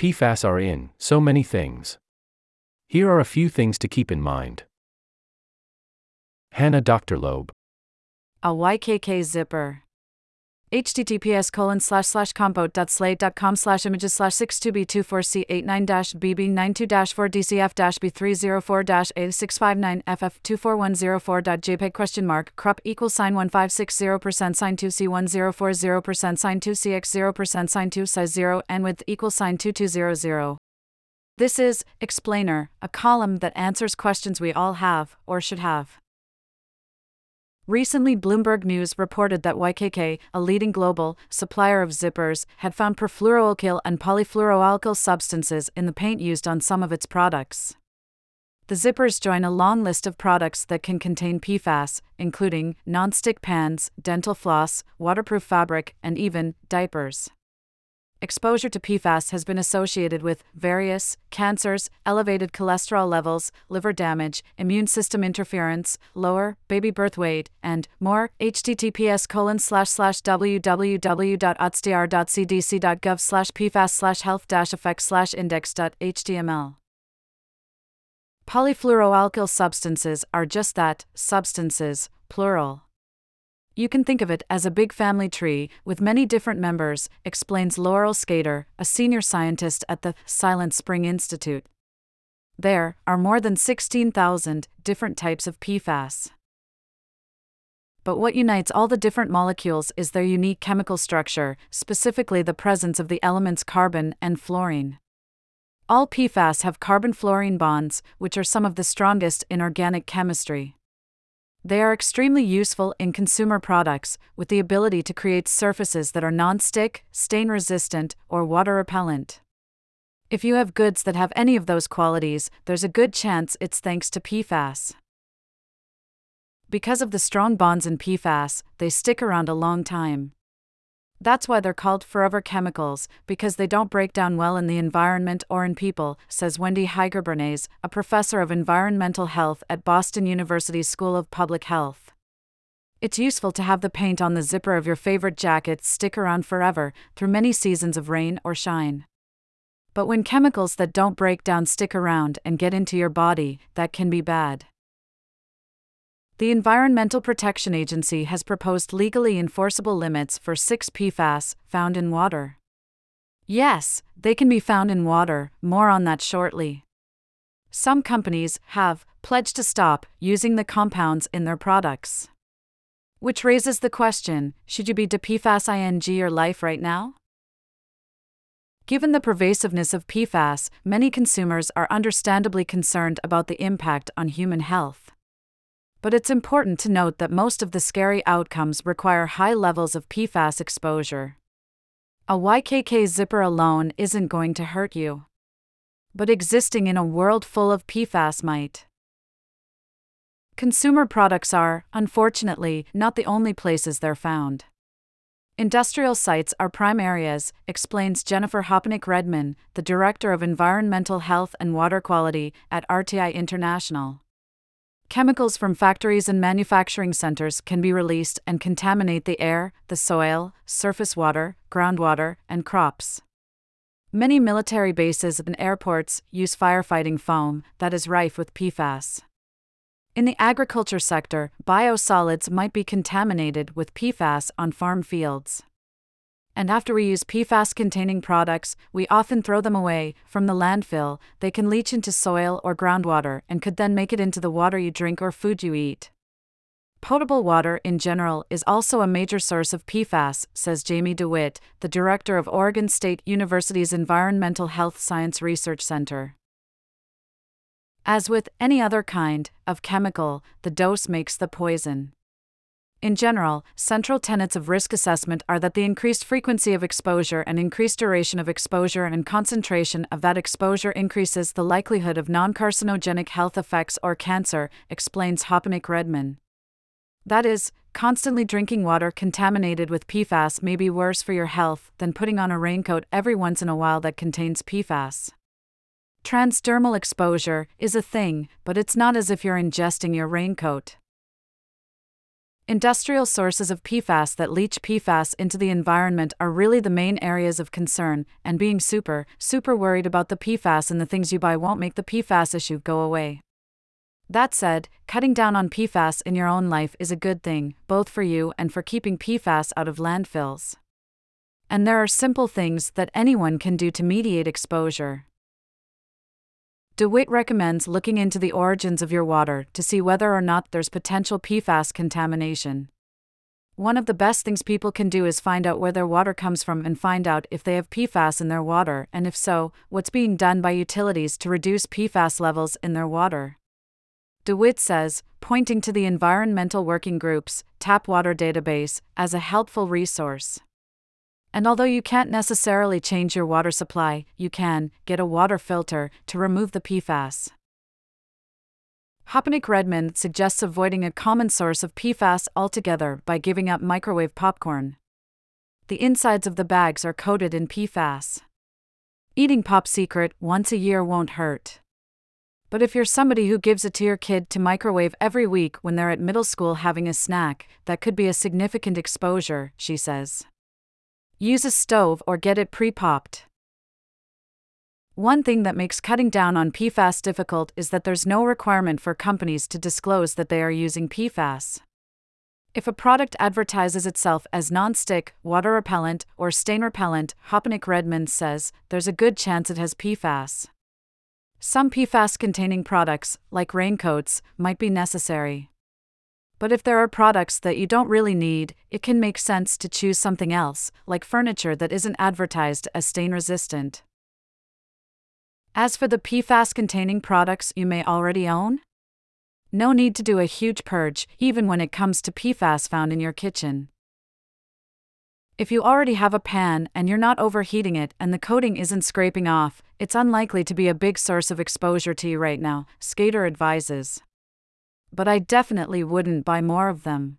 PFAS are in so many things. Here are a few things to keep in mind. Hannah Docter-Loeb. A YKK zipper. Https colon slash slash compote.slate.com slash images slash 62b24c89 bb92 4 dcf b304 a659 ff24104.jpg question mark crop equals sign 1560% sign 2c1040% sign 2cx0% sign 2 size 0 and width equals sign 2200. This is Explainer, a column that answers questions we all have, or should have. Recently, Bloomberg News reported that YKK, a leading global supplier of zippers, had found perfluoroalkyl and polyfluoroalkyl substances in the paint used on some of its products. The zippers join a long list of products that can contain PFAS, including nonstick pans, dental floss, waterproof fabric, and even diapers exposure to PFAS has been associated with various cancers, elevated cholesterol levels, liver damage, immune system interference, lower baby birth weight, and more. https colon slash slash www.atsdr.cdc.gov slash pfas slash health dash effects slash index.html. Polyfluoroalkyl substances are just that, substances, plural. You can think of it as a big family tree with many different members, explains Laurel Schaider, a senior scientist at the Silent Spring Institute. There are more than 16,000 different types of PFAS. But what unites all the different molecules is their unique chemical structure, specifically the presence of the elements carbon and fluorine. All PFAS have carbon fluorine bonds, which are some of the strongest in organic chemistry. They are extremely useful in consumer products, with the ability to create surfaces that are non-stick, stain resistant, or water repellent. If you have goods that have any of those qualities, there's a good chance it's thanks to PFAS. Because of the strong bonds in PFAS, they stick around a long time. That's why they're called forever chemicals, because they don't break down well in the environment or in people, says Wendy Heiger a professor of environmental health at Boston University's School of Public Health. It's useful to have the paint on the zipper of your favorite jacket stick around forever, through many seasons of rain or shine. But when chemicals that don't break down stick around and get into your body, that can be bad. The Environmental Protection Agency has proposed legally enforceable limits for six PFAS found in water. Yes, they can be found in water, more on that shortly. Some companies have pledged to stop using the compounds in their products. Which raises the question should you be de PFAS ing your life right now? Given the pervasiveness of PFAS, many consumers are understandably concerned about the impact on human health but it's important to note that most of the scary outcomes require high levels of PFAS exposure. A YKK zipper alone isn't going to hurt you. But existing in a world full of PFAS might. Consumer products are, unfortunately, not the only places they're found. Industrial sites are prime areas, explains Jennifer Hoponick Redmon, the Director of Environmental Health and Water Quality at RTI International. Chemicals from factories and manufacturing centers can be released and contaminate the air, the soil, surface water, groundwater, and crops. Many military bases and airports use firefighting foam that is rife with PFAS. In the agriculture sector, biosolids might be contaminated with PFAS on farm fields and after we use PFAS containing products, we often throw them away from the landfill. They can leach into soil or groundwater and could then make it into the water you drink or food you eat. Potable water in general is also a major source of PFAS, says Jamie DeWitt, the director of Oregon State University's Environmental Health Science Research Center. As with any other kind of chemical, the dose makes the poison. In general, central tenets of risk assessment are that the increased frequency of exposure and increased duration of exposure and concentration of that exposure increases the likelihood of non carcinogenic health effects or cancer, explains Hoponick Redmon. That is, constantly drinking water contaminated with PFAS may be worse for your health than putting on a raincoat every once in a while that contains PFAS. Transdermal exposure is a thing, but it's not as if you're ingesting your raincoat. Industrial sources of PFAS that leach PFAS into the environment are really the main areas of concern, and being super, super worried about the PFAS in the things you buy won't make the PFAS issue go away. That said, cutting down on PFAS in your own life is a good thing, both for you and for keeping PFAS out of landfills. And there are simple things that anyone can do to mediate exposure. DeWitt recommends looking into the origins of your water to see whether or not there's potential PFAS contamination. One of the best things people can do is find out where their water comes from and find out if they have PFAS in their water, and if so, what's being done by utilities to reduce PFAS levels in their water. DeWitt says, pointing to the Environmental Working Group's Tap Water Database as a helpful resource. And although you can't necessarily change your water supply, you can get a water filter to remove the PFAS. Hoponick Redmon suggests avoiding a common source of PFAS altogether by giving up microwave popcorn. The insides of the bags are coated in PFAS. Eating Pop Secret once a year won't hurt. But if you're somebody who gives it to your kid to microwave every week when they're at middle school having a snack, that could be a significant exposure, she says. Use a stove or get it pre popped. One thing that makes cutting down on PFAS difficult is that there's no requirement for companies to disclose that they are using PFAS. If a product advertises itself as non-stick, water repellent, or stain repellent, Hoponick Redmon says, there's a good chance it has PFAS. Some PFAS containing products, like raincoats, might be necessary. But if there are products that you don't really need, it can make sense to choose something else, like furniture that isn't advertised as stain resistant. As for the PFAS containing products you may already own, no need to do a huge purge, even when it comes to PFAS found in your kitchen. If you already have a pan and you're not overheating it and the coating isn't scraping off, it's unlikely to be a big source of exposure to you right now, Schaider advises but I definitely wouldn't buy more of them.